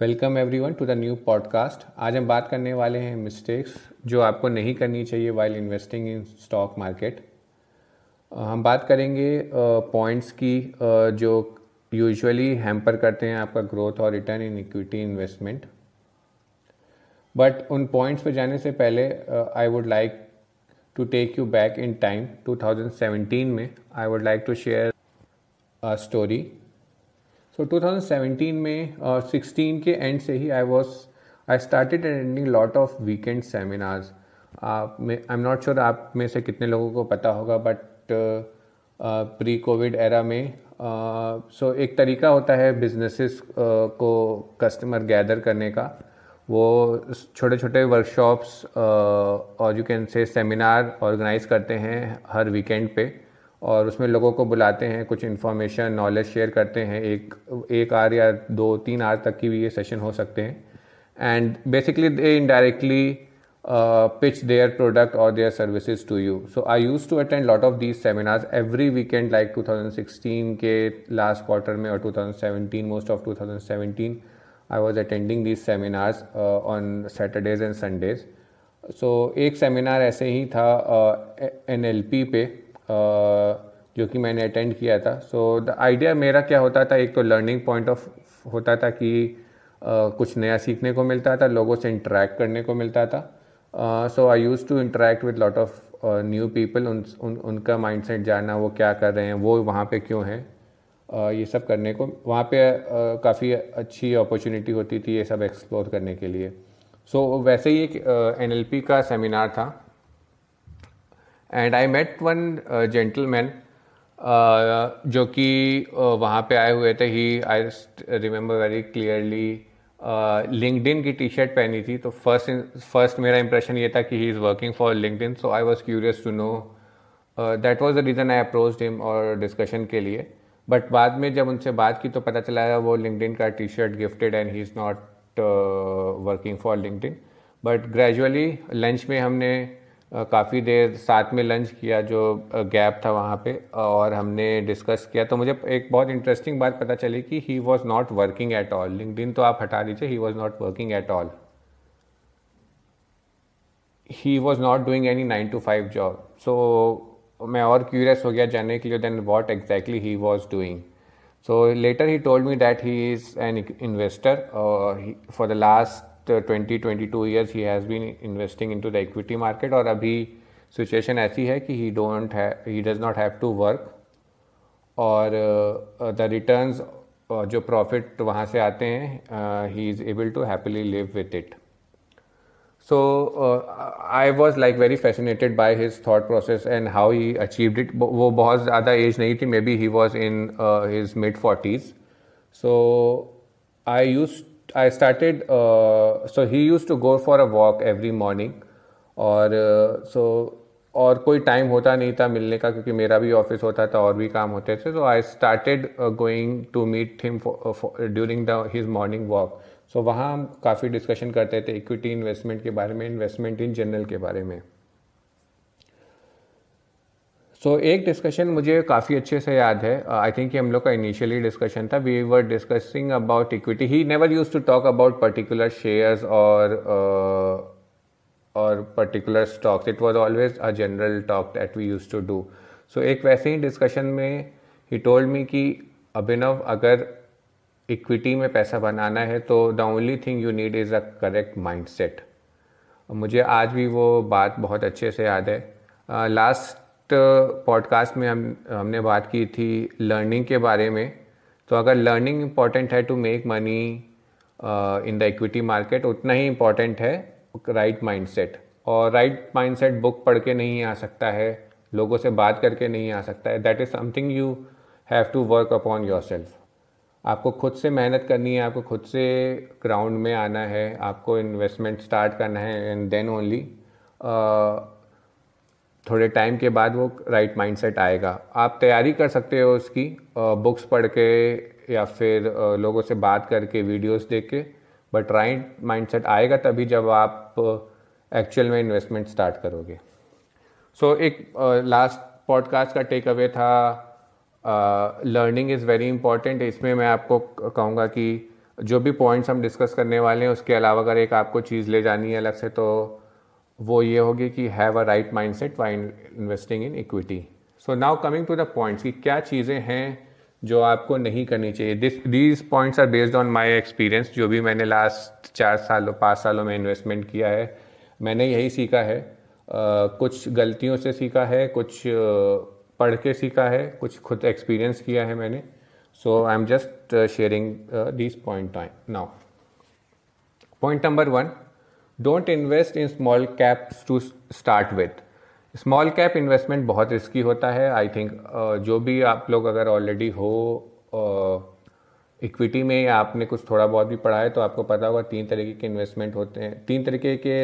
Welcome everyone to the new podcast आज हम बात करने वाले हैं मिस्टेक्स जो आपको नहीं करनी चाहिए while investing in stock market हम बात करेंगे पॉइंट्स uh, की uh, जो यूजुअली हैम्पर करते हैं आपका ग्रोथ और return in equity investment but उन पॉइंट्स पर जाने से पहले I would like to take you back in time 2017 में I would like to share story so 2017 में और uh, 16 के एंड से ही I was I started attending lot of weekend seminars आप में आई एम नॉट श्योर आप में से कितने लोगों को पता होगा बट प्री कोविड एरा में सो uh, so एक तरीका होता है बिजनेसेस uh, को कस्टमर गैदर करने का। वो छोटे छोटे वर्कशॉप्स और you can say seminar organise करते हैं हर वीकेंड पे। और उसमें लोगों को बुलाते हैं, कुछ इन्फॉर्मेशन नॉलेज शेयर करते हैं। एक एक आर या दो, तीन आर तक की भी ये सेशन हो सकते हैं। And basically they indirectly pitch their product और their services to you so I use to attend lot of these seminars every weekend like 2016 के लास्ट क्वार्टर में और 2017 most of 2017 I was attending these seminars on Saturdays and Sundays so एक seminar ऐसे ही था N P पे। जो कि मैंने अटेंड किया था। सो द आइडिया मेरा क्या होता था एक तो लर्निंग पॉइंट ऑफ़ होता था कि uh, कुछ नया सीखने को मिलता था लोगों से इंटरेक्ट करने को मिलता था। So I use to interact with lot of new people उन उन उनका माइंडसेट जानना वो क्या कर रहे हैं वो वहाँ पे क्यों हैं। uh, ये सब करने को वहाँ पे uh, काफ़ी अच्छी अपॉर्चुनिटी होती थी ये सब एक्सप्लोर करने के लिए। सो so, वैसे ही एक एनएलपी का सेमिनार था। And I met one gentleman जो कि uh, वहाँ पे आए हुए थे. He I remember very clearly LinkedIn की टी शर्ट पहनी थी. तो फ़र्स्ट फ़र्स्ट मेरा इंप्रेशन ये था कि he is working for LinkedIn so I was curious to know that was the reason I approach him और डिस्कशन के लिए. बट बाद में जब उनसे बात की तो पता चला वो लिंकडिन का T shirt gifted and he is not working for LinkedIn but gradually lunch में हमने काफ़ी देर साथ में लंच किया जो गैप था वहाँ पे और हमने डिस्कस किया। तो मुझे एक बहुत इंटरेस्टिंग बात पता चली कि he was not working at all LinkedIn तो आप हटा दीजिए he was not working at all he was not doing any nine to five job so मैं और क्यूरियस हो गया जानने के लिए then what exactly he was doing so later he told me that he is an investor for the last twenty twenty two years he has been investing in to the equity market और अभी situation ऐसी है कि he don't है he does not have to work और the returns जो profit वहाँ से आते हैं he is able to happily live with it so I was like very fascinated by his thought process and how he achieved it वो बहुत ज़्यादा age नहीं थी maybe he was in his mid forties so I use I started, uh, so he used to go for a walk every morning. और so uh, और कोई time होता नहीं था मिलने का क्योंकि मेरा भी ऑफ़िस होता था और भी काम होते थे तो I started going to meet him during the his morning walk so वहाँ हम काफ़ी डिस्कशन करते थे इक्विटी इन्वेस्टमेंट के बारे में इन्वेस्टमेंट इन जनरल के बारे में। सो so, एक डिस्कशन मुझे काफ़ी अच्छे से याद है। आई थिंक हम लोग का इनिशियली डिस्कशन था। We were discussing about equity he never use to talk about particular shares और और particular stocks it was always a general talk that we use to do so एक वैसे ही discussion में ही टोल्ड मी कि अभिनव अगर equity में पैसा बनाना है तो the only thing you need is a correct mindset मुझे आज भी वो बात बहुत अच्छे से याद है। लास्ट uh, पॉडकास्ट में हम, हमने बात की थी लर्निंग के बारे में। तो अगर लर्निंग इंपॉर्टेंट है to make money in the equity market उतना ही इंपॉर्टेंट है राइट माइंडसेट और राइट माइंडसेट बुक पढ़ के नहीं आ सकता है, लोगों से बात करके नहीं आ सकता है। That is something you have to work upon yourself आपको खुद से मेहनत करनी है, आपको खुद से ग्राउंड में आना है, आपको इन्वेस्टमेंट स्टार्ट करना है एंड देन ओनली थोड़े टाइम के बाद वो राइट माइंडसेट आएगा। आप तैयारी कर सकते हो उसकी बुक्स पढ़ के या फिर लोगों से बात करके वीडियोस देख के बट राइट माइंडसेट आएगा तभी जब आप एक्चुअल में इन्वेस्टमेंट स्टार्ट करोगे। सो so, एक लास्ट पॉडकास्ट का टेक अवे था लर्निंग इज़ वेरी इंपॉर्टेंट इसमें मैं आपको कहूँगा कि जो भी पॉइंट्स हम डिस्कस करने वाले हैं उसके अलावा अगर एक आपको चीज़ ले जानी है अलग से तो वो ये होगी कि have a right mind set why investing in equity so now coming to the points कि क्या चीज़ें हैं जो आपको नहीं करनी चाहिए। This these points are based on my experience जो भी मैंने लास्ट चार सालों पाँच सालों में इन्वेस्टमेंट किया है। मैंने यही सीखा है। uh, कुछ गलतियों से सीखा है कुछ uh, पढ़ के सीखा है कुछ खुद एक्सपीरियंस किया है मैंने। So I am just sharing this point now point number one don't invest in small caps to start with small cap investment बहुत रिस्की होता है. आई थिंक uh, जो भी आप लोग अगर ऑलरेडी हो इक्विटी uh, में आपने कुछ थोड़ा बहुत भी पढ़ा है तो आपको पता होगा तीन तरीके के इन्वेस्टमेंट होते हैं। तीन तरीके के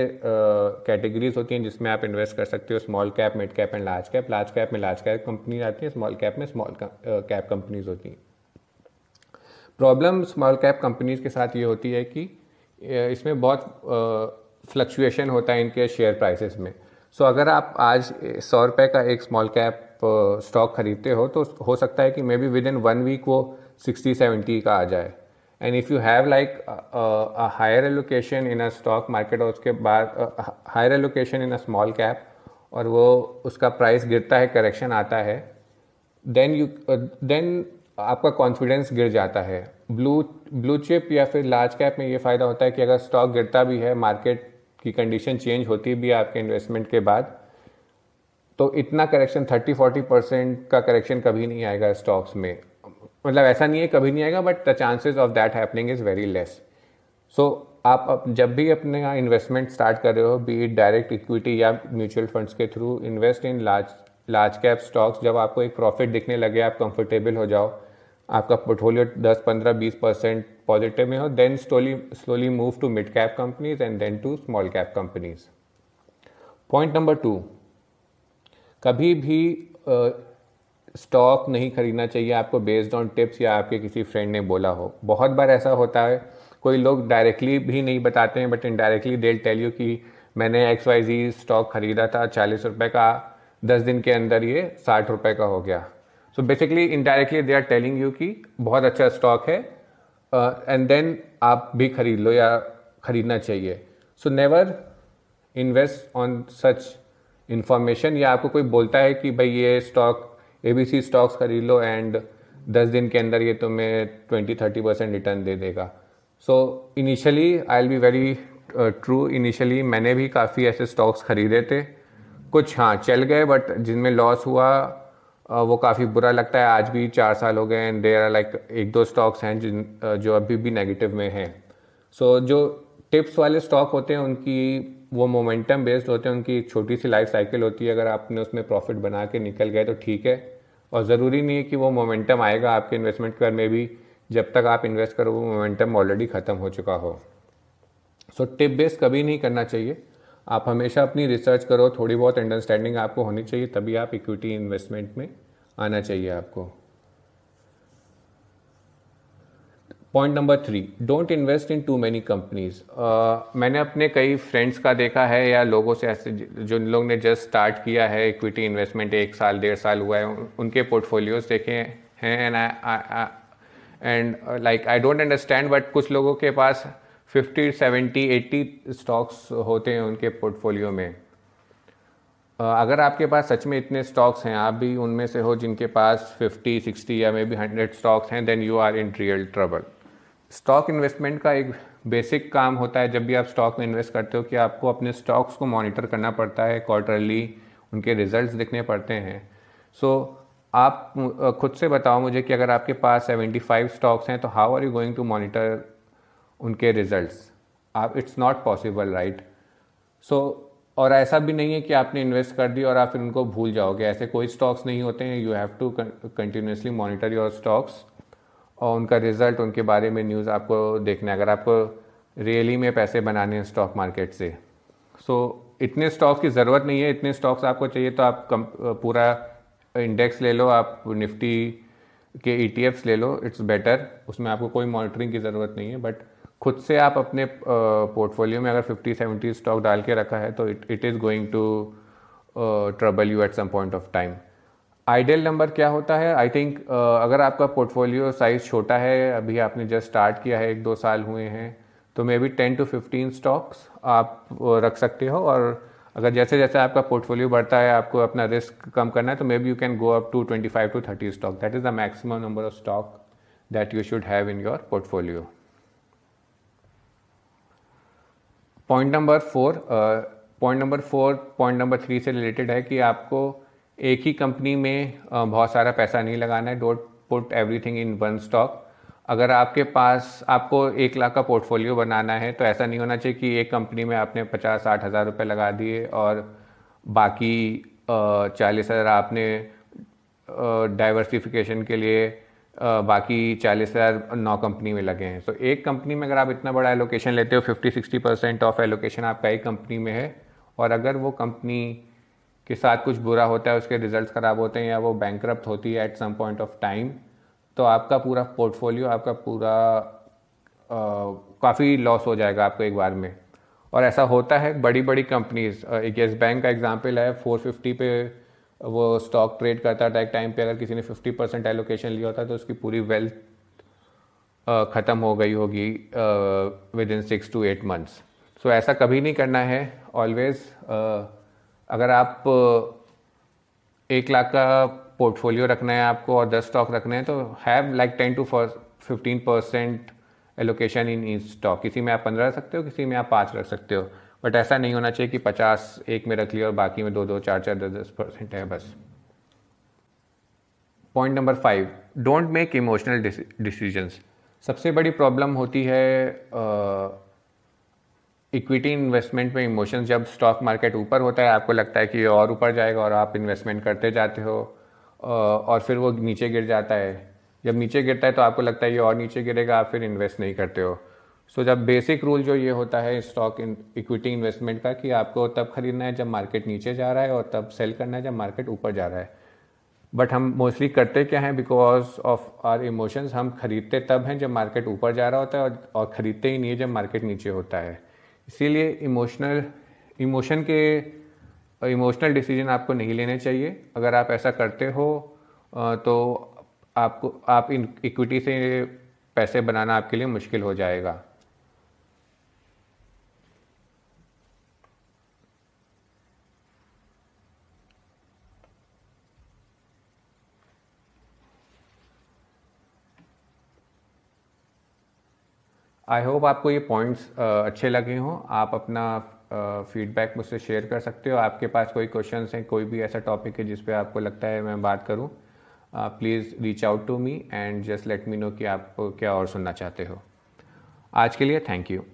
कैटेगरीज uh, होती हैं जिसमें आप इन्वेस्ट कर सकते हो small cap mid cap and large cap large cap में लार्ज कैप कंपनी आती है स्मॉल कैप में स्मॉल कैप कंपनीज़ होती हैं। प्रॉब्लम स्मॉल कैप कंपनीज़ के साथ ये होती है कि इसमें बहुत फ्लक्चुएशन होता है इनके शेयर प्राइसेस में। सो so, अगर आप आज सौ रुपये का एक स्मॉल कैप स्टॉक खरीदते हो तो हो सकता है कि may be with in one week वो सिक्सटी सेवेंटी का आ जाए। And if you have like higher allocation in a stock market और उसके बाद higher allocation in a small cap और वो उसका प्राइस गिरता है करेक्शन आता है देन यू देन आपका कॉन्फिडेंस गिर जाता है। ब्लू ब्लू चिप या फिर लार्ज कैप में ये फ़ायदा होता है कि अगर स्टॉक गिरता भी है मार्केट की कंडीशन चेंज होती भी है आपके इन्वेस्टमेंट के बाद तो इतना करेक्शन थर्टी फोर्टी परसेंट का करेक्शन कभी नहीं आएगा स्टॉक्स में। मतलब ऐसा नहीं है कभी नहीं आएगा but the chances of that happening is very less so आप जब भी अपने इन्वेस्टमेंट स्टार्ट कर रहे हो बी इट डायरेक्ट इक्विटी या म्यूचुअल फंड्स के through invest in large large cap stocks जब आपको एक प्रॉफिट दिखने लगे, आप कंफर्टेबल हो जाओ, आपका पोर्टफोलियो 10 15 20 परसेंट पॉजिटिव में हो then slowly slowly move to mid cap companies and then to small cap companies point number two कभी भी स्टॉक uh, नहीं खरीदना चाहिए आपको बेस्ड ऑन टिप्स या आपके किसी फ्रेंड ने बोला हो। बहुत बार ऐसा होता है कोई लोग डायरेक्टली भी नहीं बताते हैं but indirectly they'll tell you कि मैंने एक्स वाई जी स्टॉक खरीदा था चालीस रुपये का दस दिन के अंदर ये साठ रुपये का हो गया। So basically indirectly they are telling you कि बहुत अच्छा स्टॉक है एंड देन आप भी खरीद लो या खरीदना चाहिए। So never invest on such information या आपको कोई बोलता है कि भाई ये stock A B C stocks खरीद लो एंड दस दिन के अंदर ये तुम्हें ट्वेंटी थर्टी परसेंट रिटर्न दे देगा। So initially I will be very true initially मैंने भी काफ़ी ऐसे स्टॉक्स खरीदे थे। कुछ हाँ चल गए बट जिनमें लॉस हुआ वो काफ़ी बुरा लगता है। आज भी चार साल हो गए एंड देर आर लाइक एक दो स्टॉक्स हैं जिन जो अभी भी नेगेटिव में हैं। सो so, जो टिप्स वाले स्टॉक होते हैं उनकी वो मोमेंटम बेस्ड होते हैं उनकी एक छोटी सी लाइफ साइकिल होती है। अगर आपने उसमें प्रॉफिट बना के निकल गए तो ठीक है। और ज़रूरी नहीं है कि वो मोमेंटम आएगा आपके इन्वेस्टमेंट पर। में भी जब तक आप इन्वेस्ट करो वो मोमेंटम ऑलरेडी ख़त्म हो चुका हो। सो टिप बेस कभी नहीं करना चाहिए। आप हमेशा अपनी रिसर्च करो थोड़ी बहुत अंडरस्टैंडिंग आपको होनी चाहिए तभी आप इक्विटी इन्वेस्टमेंट में आना चाहिए आपको। Point number three don't invest in too many companies मैंने अपने कई फ्रेंड्स का देखा है या लोगों से ऐसे जिन लोग ने जस्ट स्टार्ट किया है इक्विटी इन्वेस्टमेंट एक साल, डेढ़ साल हुआ है उनके पोर्टफोलियोज देखे हैं and and like I don't understand but कुछ लोगों के पास फिफ्टी सेवेंटी एट्टी स्टॉक्स होते हैं उनके पोर्टफोलियो में। अगर आपके पास सच में इतने स्टॉक्स हैं आप भी उनमें से हो जिनके पास 50 60 या मे बी हंड्रेड स्टॉक्स हैं then you are in real trouble stock investment का एक बेसिक काम होता है जब भी आप स्टॉक में इन्वेस्ट करते हो कि आपको अपने स्टॉक्स को मॉनिटर करना पड़ता है क्वार्टरली उनके रिजल्ट्स दिखने पड़ते हैं। सो so, आप खुद से बताओ मुझे कि अगर आपके पास 75 स्टॉक्स हैं तो how are you going to monitor उनके रिजल्ट्स आप it's not possible right so और ऐसा भी नहीं है कि आपने इन्वेस्ट कर दी और आप फिर उनको भूल जाओगे। ऐसे कोई स्टॉक्स नहीं होते हैं। You have to continuously monitor your stocks और उनका रिज़ल्ट उनके बारे में न्यूज़ आपको देखना है। अगर आपको रियली में पैसे बनाने हैं स्टॉक मार्केट से सो so, इतने स्टॉक्स की ज़रूरत नहीं है। इतने स्टॉक्स आपको चाहिए तो आप कम पूरा इंडेक्स ले लो आप निफ्टी के ई e ले लो। इट्स बेटर उसमें आपको कोई मॉनिटरिंग की ज़रूरत नहीं है। बट खुद से आप अपने पोर्टफोलियो में अगर 50 70 स्टॉक डाल के रखा है तो it it is going to trouble you at some point of time ideal number क्या होता है? आई थिंक uh, अगर आपका पोर्टफोलियो साइज़ छोटा है अभी आपने जस्ट स्टार्ट किया है एक दो साल हुए हैं तो maybe ten to fifteen stocks आप रख सकते हो और अगर जैसे जैसे आपका पोर्टफोलियो बढ़ता है आपको अपना रिस्क कम करना है तो maybe you can go up to twenty five to thirty stock that is the maximum number of stock that you should have in your portfolio point number four point number four point number three से related है कि आपको एक ही company में बहुत सारा पैसा नहीं लगाना है। Don't put everything in one stock अगर आपके पास, आपको एक लाख का पोर्टफोलियो बनाना है तो ऐसा नहीं होना चाहिए कि एक कंपनी में आपने पचास, साठ हज़ार रुपये लगा दिए और बाकी चालीस हज़ार आपने डाइवर्सिफिकेशन के लिए बाकी चालीस हज़ार नौ कंपनी में लगे हैं। तो एक कंपनी में अगर आप इतना बड़ा एलोकेशन लेते हो fifty sixty percent of allocation आपका एक कंपनी में है। और अगर वो कंपनी के साथ कुछ बुरा होता है, उसके रिज़ल्ट ख़राब होते हैं या वो बैंक होती है at some point of time तो आपका पूरा पोर्टफोलियो आपका पूरा काफ़ी लॉस हो जाएगा आपको एक बार में। और ऐसा होता है बड़ी बड़ी कंपनीज़ एक येस बैंक का एग्जांपल है 450 पे वो स्टॉक ट्रेड करता था एक टाइम पे अगर किसी ने 50 परसेंट एलोकेशन लिया होता तो उसकी पूरी वेल्थ ख़त्म हो गई होगी within six to eight months so ऐसा कभी नहीं करना है ऑलवेज़ अगर आप एक लाख का पोर्टफोलियो रखना है आपको और दस स्टॉक रखने हैं तो have like ten to fifteen percent allocation in in stock किसी में आप पंद्रह रख सकते हो, किसी में आप पाँच रख सकते हो। बट ऐसा नहीं होना चाहिए कि पचास एक में रख लिया और बाकी में दो दो, चार चार, दस दस परसेंट है बस। Point number five don't make emotional decisions सबसे बड़ी प्रॉब्लम होती है इक्विटी इन्वेस्टमेंट में इमोशंस जब स्टॉक मार्केट ऊपर होता है, आपको लगता है कि और ऊपर जाएगा और आप इन्वेस्टमेंट करते जाते हो और फिर वो नीचे गिर जाता है। जब नीचे गिरता है तो आपको लगता है ये और नीचे गिरेगा, आप फिर इन्वेस्ट नहीं करते हो। सो जब बेसिक रूल जो ये होता है स्टॉक इन इक्विटी इन्वेस्टमेंट का कि आपको तब खरीदना है जब मार्केट नीचे जा रहा है और तब सेल करना है जब मार्केट ऊपर जा रहा है। बट हम मोस्टली करते क्या हैं? बिकॉज़ ऑफ़ आर इमोशंस हम खरीदते तब हैं जब मार्केट ऊपर जा रहा होता है और, और ख़रीदते ही नहीं है जब मार्केट नीचे होता है। इसीलिए इमोशनल इमोशन के इमोशनल डिसीज़न आपको नहीं लेने चाहिए। अगर आप ऐसा करते हो तो आपको आप इन इक्विटी से पैसे बनाना आपके लिए मुश्किल हो जाएगा। आई होप आपको ये पॉइंट्स अच्छे लगे हों। आप अपना फीडबैक मुझसे शेयर कर सकते हो। आपके पास कोई क्वेश्चन हैं, कोई भी ऐसा टॉपिक है जिस पे आपको लगता है मैं बात करूँ please reach out to me and just let me know कि आप क्या और सुनना चाहते हो। आज के लिए थैंक यू